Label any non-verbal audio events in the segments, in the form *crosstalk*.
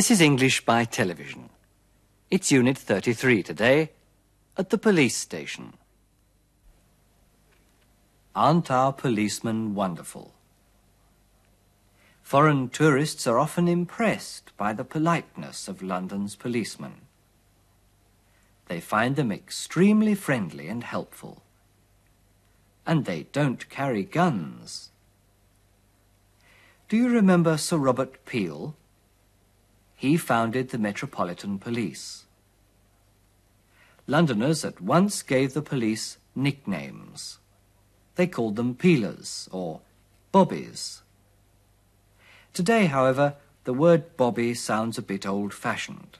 This is English by television. It's Unit 33 today at the police station. Aren't our policemen wonderful? Foreign tourists are often impressed by the politeness of London's policemen. They find them extremely friendly and helpful. And they don't carry guns. Do you remember Sir Robert Peel? He founded the Metropolitan Police. Londoners at once gave the police nicknames. They called them peelers or bobbies. Today, however, the word bobby sounds a bit old-fashioned.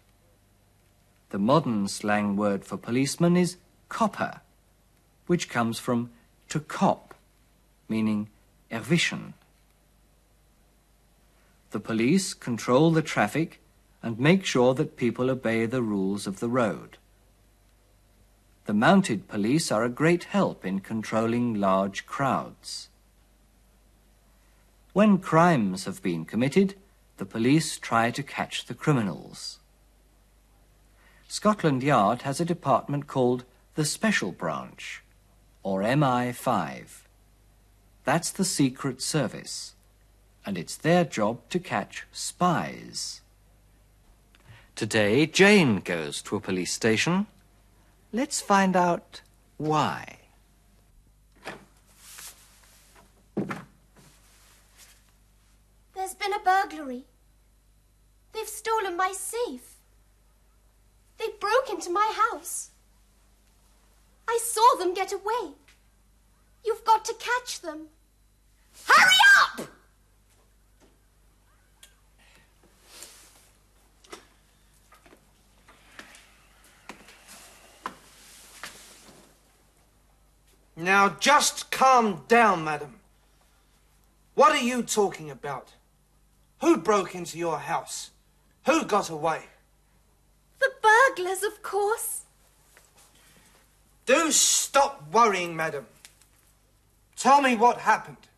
The modern slang word for policeman is copper, which comes from to cop, meaning erwischen. The police control the traffic and make sure that people obey the rules of the road. The mounted police are a great help in controlling large crowds. When crimes have been committed, the police try to catch the criminals. Scotland Yard has a department called the Special Branch, or MI5. That's the Secret Service, and it's their job to catch spies. Today, Jane goes to a police station. Let's find out why. There's been a burglary. They've stolen my safe. They broke into my house. I saw them get away. You've got to catch them. Hurry up! Now just calm down, madam. What are you talking about? Who broke into your house? Who got away? The burglars, of course. Do stop worrying, madam. Tell me what happened.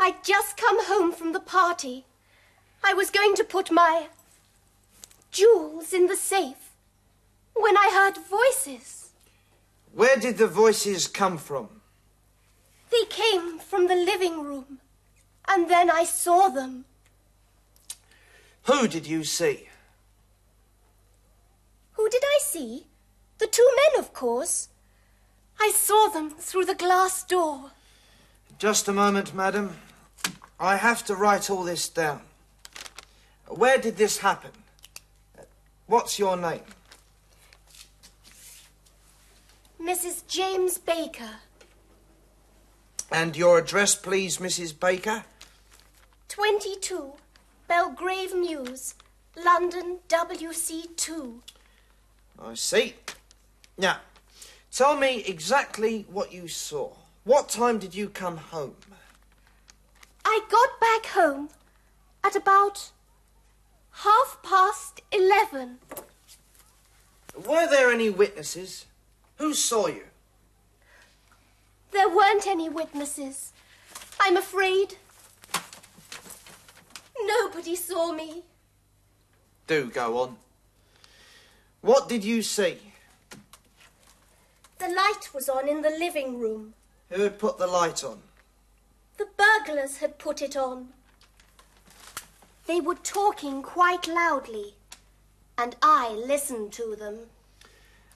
I'd just come home from the party. I was going to put my jewels in the safe when I heard voices. Where did the voices come from? They came from the living room, and then I saw them. Who did you see? Who did I see? The two men, of course. I saw them through the glass door. Just a moment, madam. I have to write all this down. Where did this happen? What's your name? Mrs. James Baker, And your address, please, Mrs. Baker? 22, Belgrave Mews, London WC2. I see. Now, tell me exactly what you saw. What time did you come home? I got back home at about half past eleven. Were there any witnesses? Who saw you? There weren't any witnesses. I'm afraid. Nobody saw me. Do go on. What did you see? The light was on in the living room. Who had put the light on? The burglars had put it on. They were talking quite loudly, and I listened to them.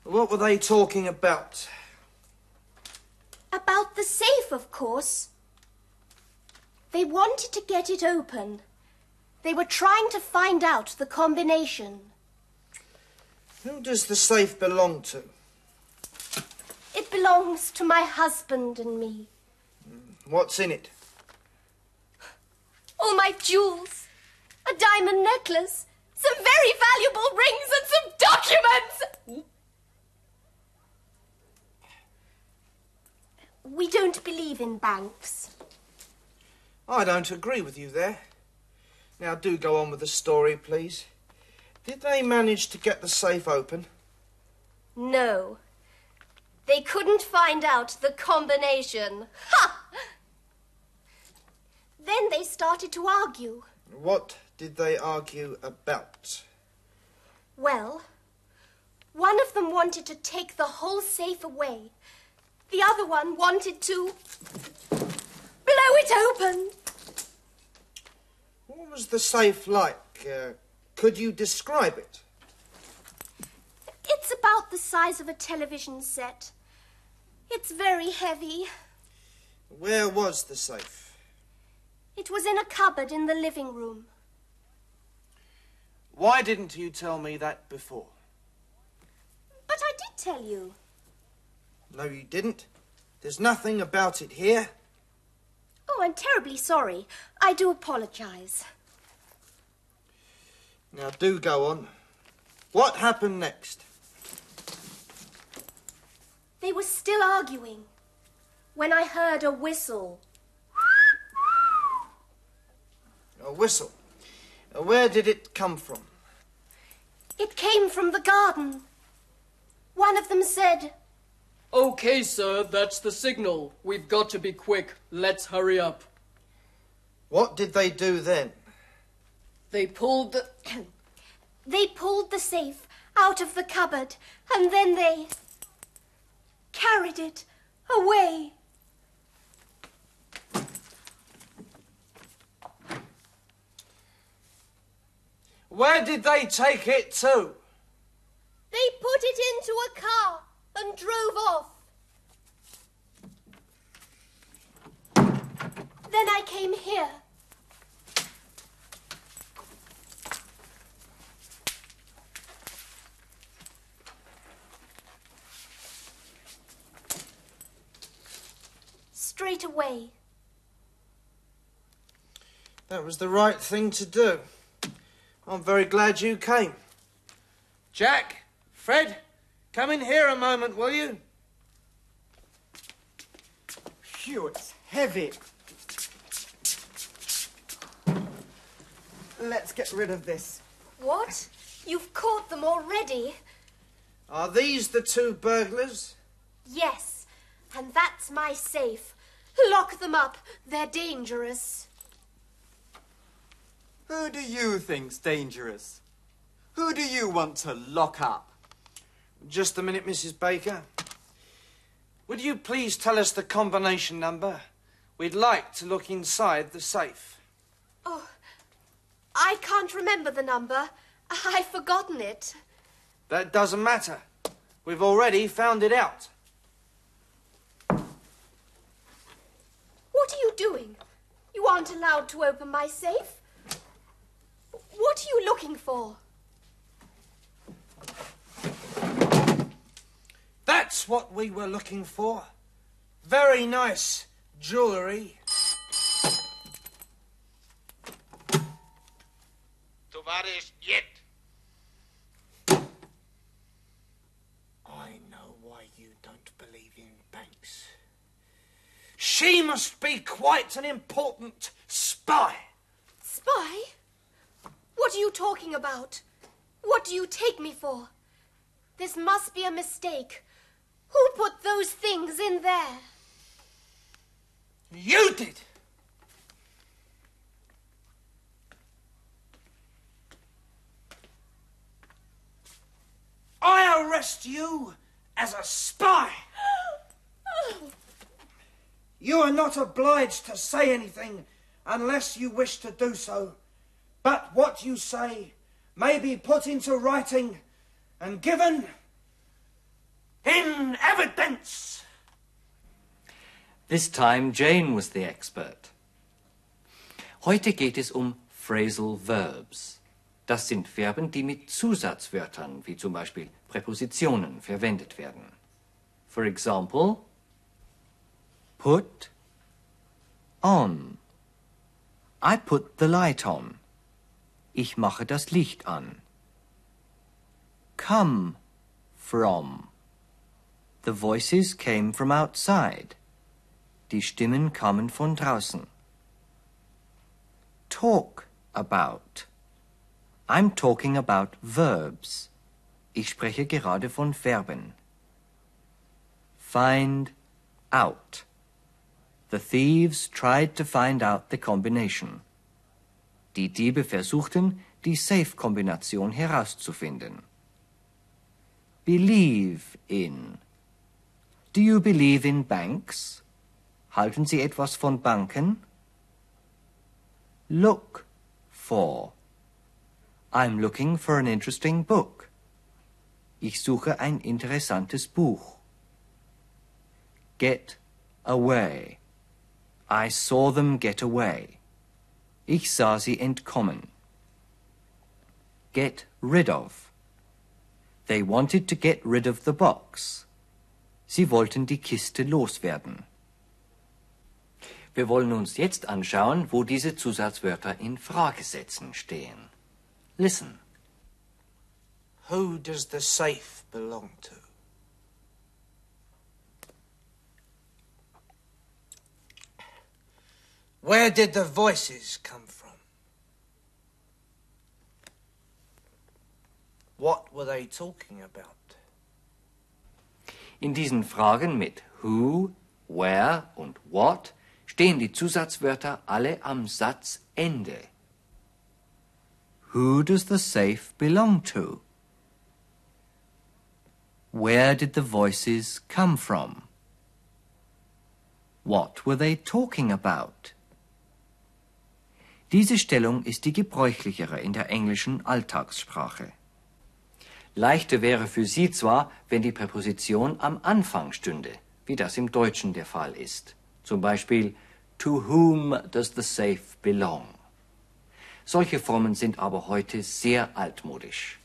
What were they talking about? About the safe, of course. They wanted to get it open. They were trying to find out the combination. Who does the safe belong to? It belongs to my husband and me. Hmm, what's in it? All my jewels, a diamond necklace, some very valuable rings, and some documents. We don't believe in banks. I don't agree with you there. Now, do go on with the story, please. Did they manage to get the safe open? No. They couldn't find out the combination. Ha! Then they started to argue. What did they argue about? Well, one of them wanted to take the whole safe away. The other one wanted to blow it open. What was the safe like? Uh, could you describe it? It's about the size of a television set. It's very heavy. Where was the safe? It was in a cupboard in the living room. Why didn't you tell me that before? But I did tell you. No, you didn't. There's nothing about it here. Oh, I'm terribly sorry. I do apologize. Now, do go on. What happened next? They were still arguing when I heard a whistle. A whistle. Where did it come from? It came from the garden. One of them said, Okay, sir, that's the signal. We've got to be quick. Let's hurry up. What did they do then? They pulled the. *coughs* They pulled the safe out of the cupboard and then they carried it away. Where did they take it to? They put it into a car and drove off. Then I came here. Straight away. That was the right thing to do. I'm very glad you came. Jack, Fred, come in here a moment, will you? Phew, it's heavy. Let's get rid of this. What? You've caught them already? Are these the two burglars? Yes, and that's my safe. Lock them up. They're dangerous. Who do you think's dangerous? Who do you want to lock up? Just a minute, Mrs. Baker. Would you please tell us the combination number? We'd like to look inside the safe. Oh, I can't remember the number. *laughs* I've forgotten it. That doesn't matter. We've already found it out. What are you doing? You aren't allowed to open my safe. What are you looking for? That's what we were looking for. Very nice jewellery. Tovarish, yet. I know why you don't believe in banks. She must be quite an important spy. Spy? What are you talking about? What do you take me for? This must be a mistake. Who put those things in there? You did. I arrest you as a spy. You are not obliged to say anything unless you wish to do so. But what you say may be put into writing and given in evidence. This time Jane was the expert. Heute geht es um phrasal verbs. Das sind Verben, die mit Zusatzwörtern, wie zum Beispiel Präpositionen, verwendet werden. For example, put on. I put the light on. Ich mache das Licht an. Come from. The voices came from outside. Die Stimmen kamen von draußen. Talk about. I'm talking about verbs. Ich spreche gerade von Verben. Find out. The thieves tried to find out the combination. Die Diebe versuchten, die Safe-Kombination herauszufinden. Believe in. Do you believe in banks? Halten Sie etwas von Banken? Look for. I'm looking for an interesting book. Ich suche ein interessantes Buch. Get away. I saw them get away. Ich sah sie entkommen. Get rid of. They wanted to get rid of the box. Sie wollten die Kiste loswerden. Wir wollen uns jetzt anschauen, wo diese Zusatzwörter in Fragesätzen stehen. Listen. Who does the safe belong to? Where did the voices come from? What were they talking about? In diesen Fragen mit who, where und what stehen die Zusatzwörter alle am Satzende. Who does the safe belong to? Where did the voices come from? What were they talking about? Diese Stellung ist die gebräuchlichere in der englischen Alltagssprache. Leichter wäre für Sie zwar, wenn die Präposition am Anfang stünde, wie das im Deutschen der Fall ist. Zum Beispiel To whom does the safe belong? Solche Formen sind aber heute sehr altmodisch.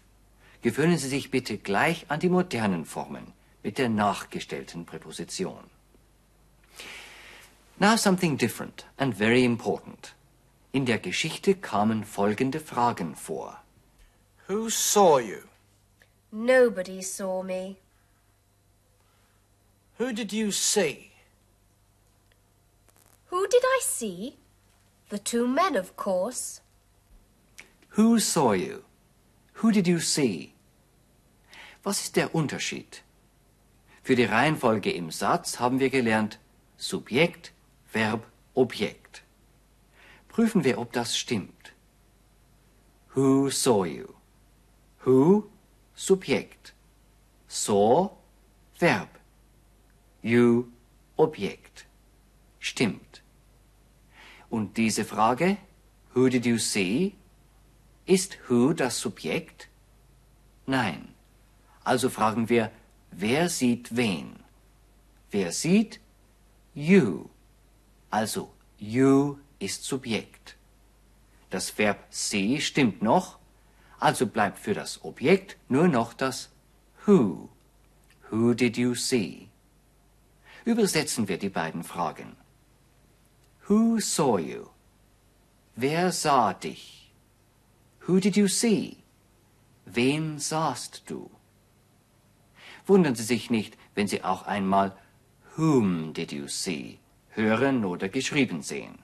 Gewöhnen Sie sich bitte gleich an die modernen Formen mit der nachgestellten Präposition. Now something different and very important. In der Geschichte kamen folgende Fragen vor. Who saw you? Nobody saw me. Who did you see? Who did I see? The two men, of course. Who saw you? Who did you see? Was ist der Unterschied? Für die Reihenfolge im Satz haben wir gelernt Subjekt, Verb, Objekt. Prüfen wir, ob das stimmt. Who saw you? Who, Subjekt. Saw, Verb. You, Objekt. Stimmt. Und diese Frage, Who did you see? Ist who das Subjekt? Nein. Also fragen wir, wer sieht wen? Wer sieht? You. Also you ist Subjekt. Das Verb see stimmt noch, also bleibt für das Objekt nur noch das who. Who did you see? Übersetzen wir die beiden Fragen. Who saw you? Wer sah dich? Who did you see? Wen sahst du? Wundern Sie sich nicht, wenn Sie auch einmal Whom did you see hören oder geschrieben sehen.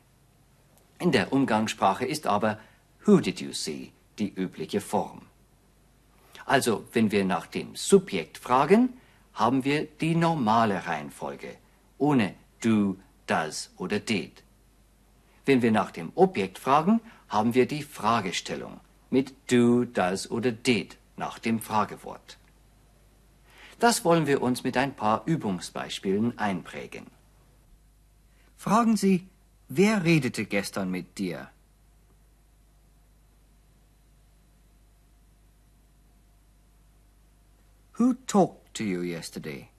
In der Umgangssprache ist aber Who did you see die übliche Form. Also, wenn wir nach dem Subjekt fragen, haben wir die normale Reihenfolge, ohne do, does oder did. Wenn wir nach dem Objekt fragen, haben wir die Fragestellung mit do, does oder did nach dem Fragewort. Das wollen wir uns mit ein paar Übungsbeispielen einprägen. Fragen Sie, wer redete gestern mit dir? Who talked to you yesterday?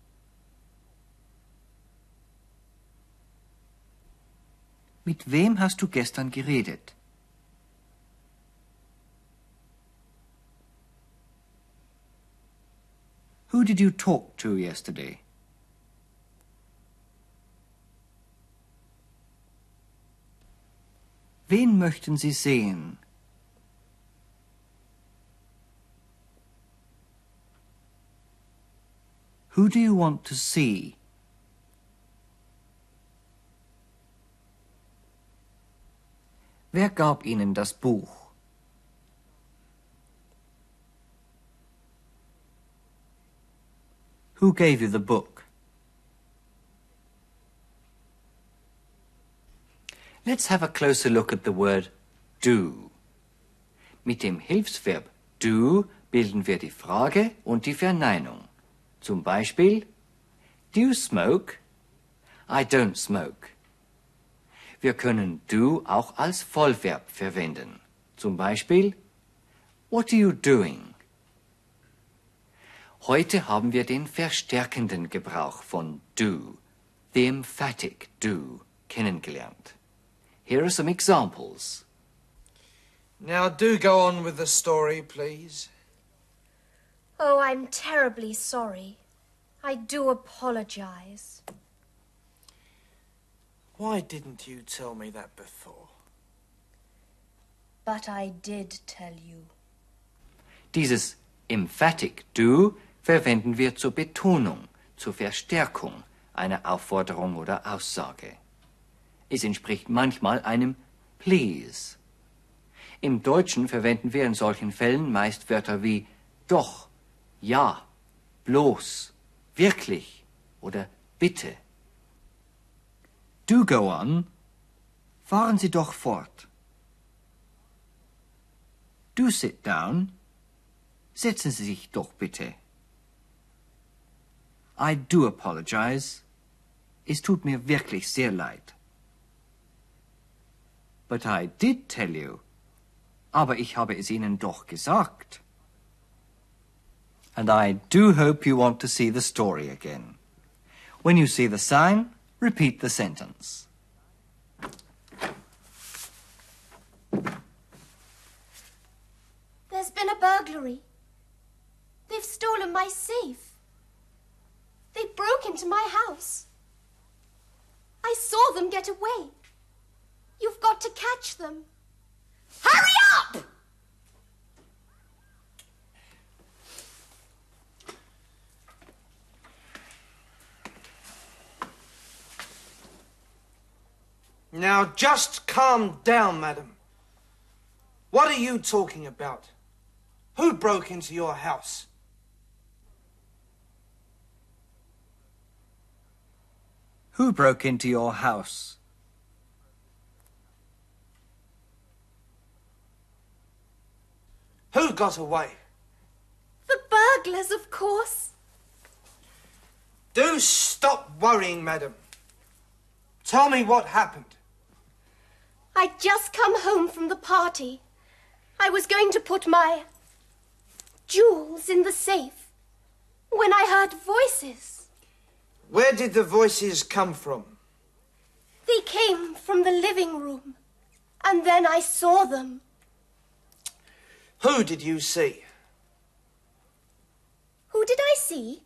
Mit wem hast du gestern geredet? Who did you talk to yesterday? Wen möchten Sie sehen? Who do you want to see? Wer gab Ihnen das Buch? Who gave you the book? Let's have a closer look at the word do. Mit dem Hilfsverb do bilden wir die Frage und die Verneinung. Zum Beispiel, do you smoke? I don't smoke. Wir können do auch als Vollverb verwenden. Zum Beispiel, what are you doing? Heute haben wir den verstärkenden Gebrauch von do, the emphatic do, kennengelernt. Here are some examples. Now do go on with the story, please. Oh, I'm terribly sorry. I do apologize. Why didn't you tell me that before? But I did tell you. Dieses emphatic do verwenden wir zur Betonung, zur Verstärkung einer Aufforderung oder Aussage. Es entspricht manchmal einem please. Im Deutschen verwenden wir in solchen Fällen meist Wörter wie doch, ja, bloß, wirklich oder bitte. Do go on. Fahren Sie doch fort. Do sit down. Setzen Sie sich doch bitte. I do apologize. Es tut mir wirklich sehr leid. But I did tell you. Aber ich habe es Ihnen doch gesagt. And I do hope you want to see the story again. When you see the sign, repeat the sentence. There's been a burglary. They've stolen my safe. They broke into my house. I saw them get away. You've got to catch them. Hurry up! Now just calm down, madam. What are you talking about? Who broke into your house? Who broke into your house? Who got away? The burglars, of course. Do stop worrying, madam. Tell me what happened. I'd just come home from the party. I was going to put my jewels in the safe when I heard voices. Where did the voices come from? They came from the living room, and then I saw them. Who did you see? Who did I see?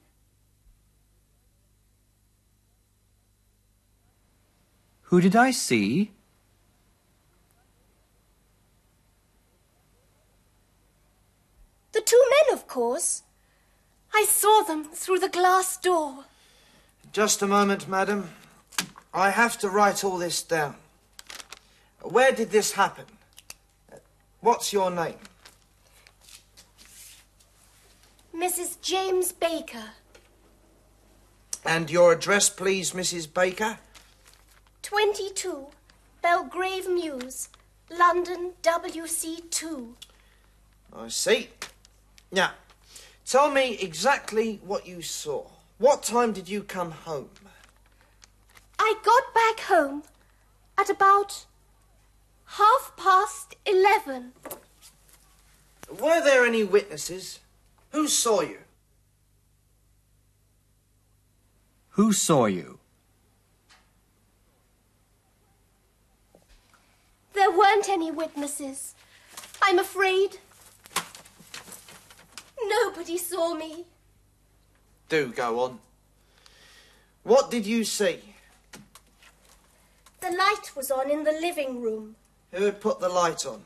Who did I see? Two men, of course. I saw them through the glass door. Just a moment, madam. I have to write all this down. Where did this happen? What's your name? Mrs. James Baker, And your address, please, Mrs. Baker? 22, Belgrave Mews, London, WC2. I see. Now, tell me exactly what you saw. What time did you come home? I got back home at about half past eleven. Were there any witnesses? Who saw you? Who saw you? There weren't any witnesses. I'm afraid. Nobody saw me. Do go on. What did you see? The light was on in the living room. Who had put the light on?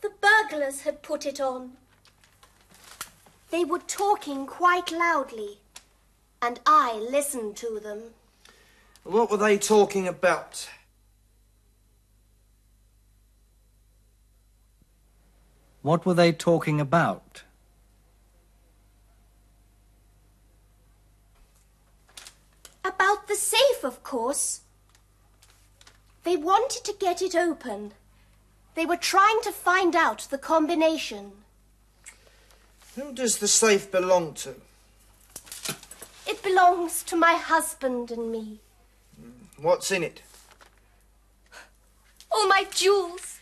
The burglars had put it on. They were talking quite loudly, and I listened to them. What were they talking about? What were they talking about? The safe, of course. They wanted to get it open. They were trying to find out the combination. Who does the safe belong to? It belongs to my husband and me. What's in it? All my jewels,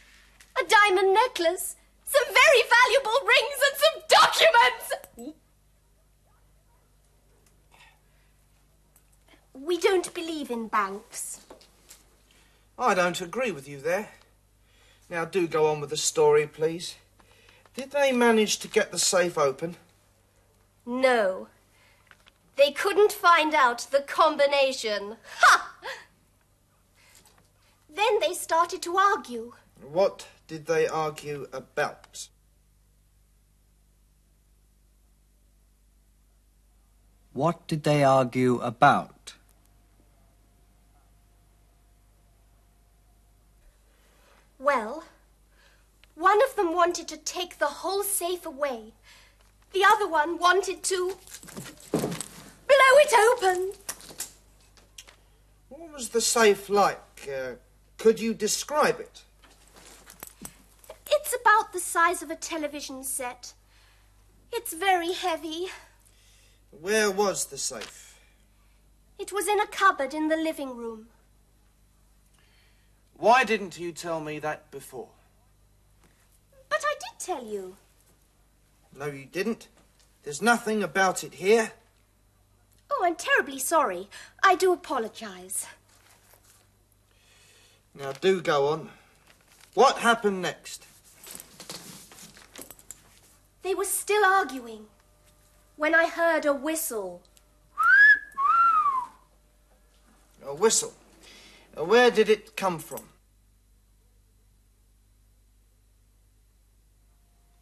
a diamond necklace, some very valuable rings, and some documents! We don't believe in banks. I don't agree with you there. Now do go on with the story, please. Did they manage to get the safe open? No. They couldn't find out the combination. Ha! Then they started to argue. What did they argue about? What did they argue about? Well, one of them wanted to take the whole safe away. The other one wanted to blow it open. What was the safe like? Uh, could you describe it? It's about the size of a television set. It's very heavy. Where was the safe? It was in a cupboard in the living room. Why didn't you tell me that before? But I did tell you. No, you didn't. There's nothing about it here. Oh, I'm terribly sorry. I do apologize. Now do go on. What happened next? They were still arguing when I heard a whistle. A whistle. Where did it come from?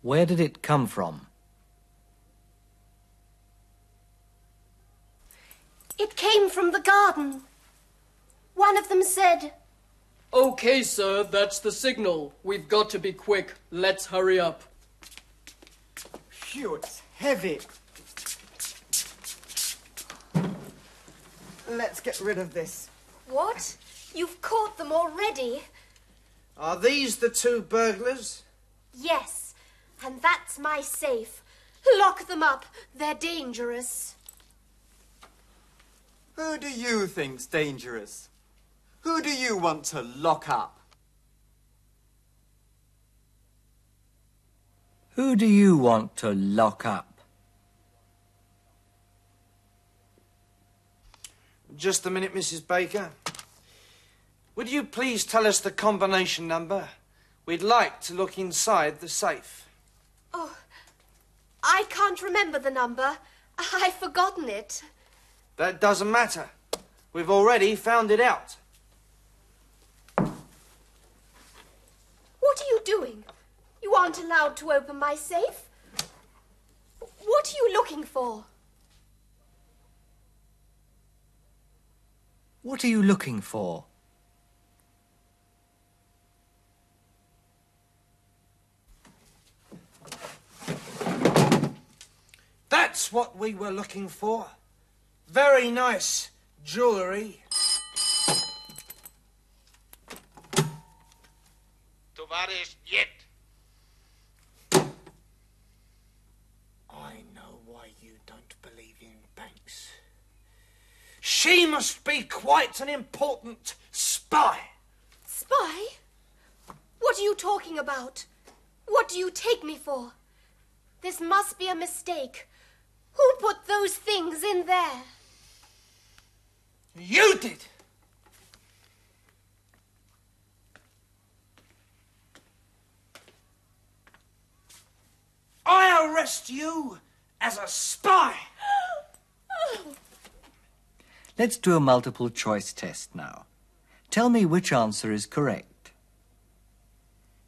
Where did it come from? It came from the garden. One of them said, Okay, sir, that's the signal. We've got to be quick. Let's hurry up. Phew, it's heavy. Let's get rid of this. What? You've caught them already? Are these the two burglars? Yes, and that's my safe. Lock them up. They're dangerous. Who do you think's dangerous? Who do you want to lock up? Who do you want to lock up? Just a minute, Mrs. Baker. Would you please tell us the combination number? We'd like to look inside the safe. Oh, I can't remember the number. *laughs* I've forgotten it. That doesn't matter. We've already found it out. What are you doing? You aren't allowed to open my safe. What are you looking for? What are you looking for? That's what we were looking for. Very nice jewellery. Tovarish Yet. I know why you don't believe in banks. She must be quite an important spy. Spy? What are you talking about? What do you take me for? This must be a mistake. Who put those things in there? You did. I arrest you as a spy. *gasps* Let's do a multiple choice test now. Tell me which answer is correct.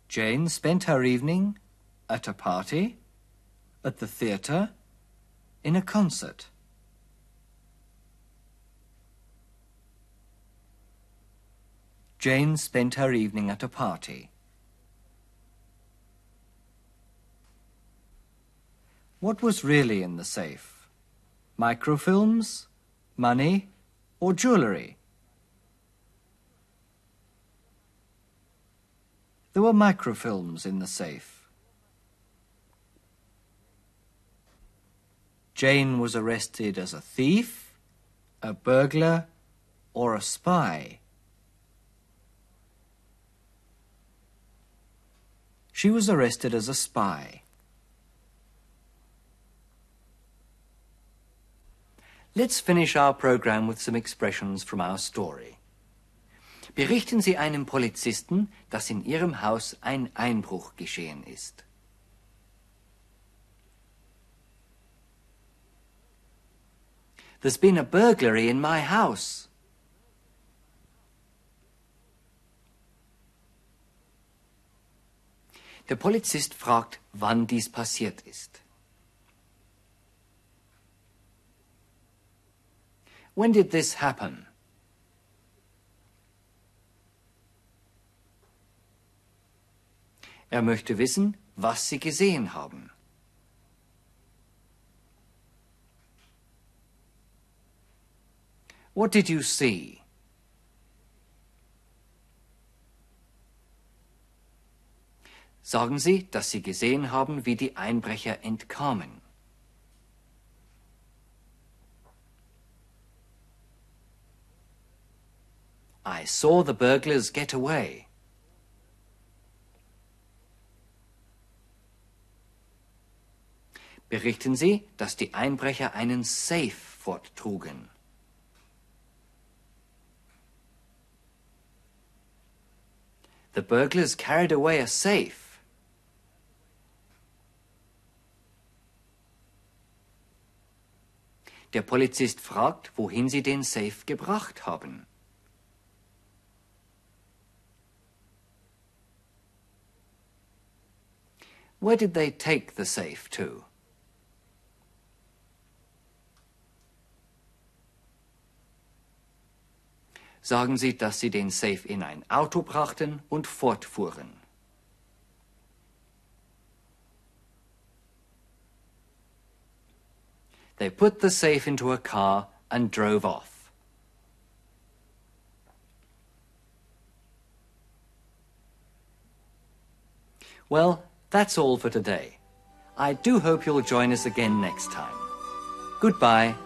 Jane spent her evening at a party, at the theatre, in a concert. Jane spent her evening at a party. What was really in the safe? Microfilms, money, or jewellery? There were microfilms in the safe. Jane was arrested as a thief, a burglar, or a spy. She was arrested as a spy. Let's finish our program with some expressions from our story. Berichten Sie einem Polizisten, dass in Ihrem Haus ein Einbruch geschehen ist. There's been a burglary in my house. Der Polizist fragt, wann dies passiert ist. When did this happen? Er möchte wissen, was Sie gesehen haben. What did you see? Sagen Sie, dass Sie gesehen haben, wie die Einbrecher entkamen. I saw the burglars get away. Berichten Sie, dass die Einbrecher einen Safe forttrugen. The burglars carried away a safe. Der Polizist fragt, wohin sie den Safe gebracht haben. Where did they take the safe to? Sagen Sie, dass Sie den Safe in ein Auto brachten und fortfuhren. They put the safe into a car and drove off. Well, that's all for today. I do hope you'll join us again next time. Goodbye.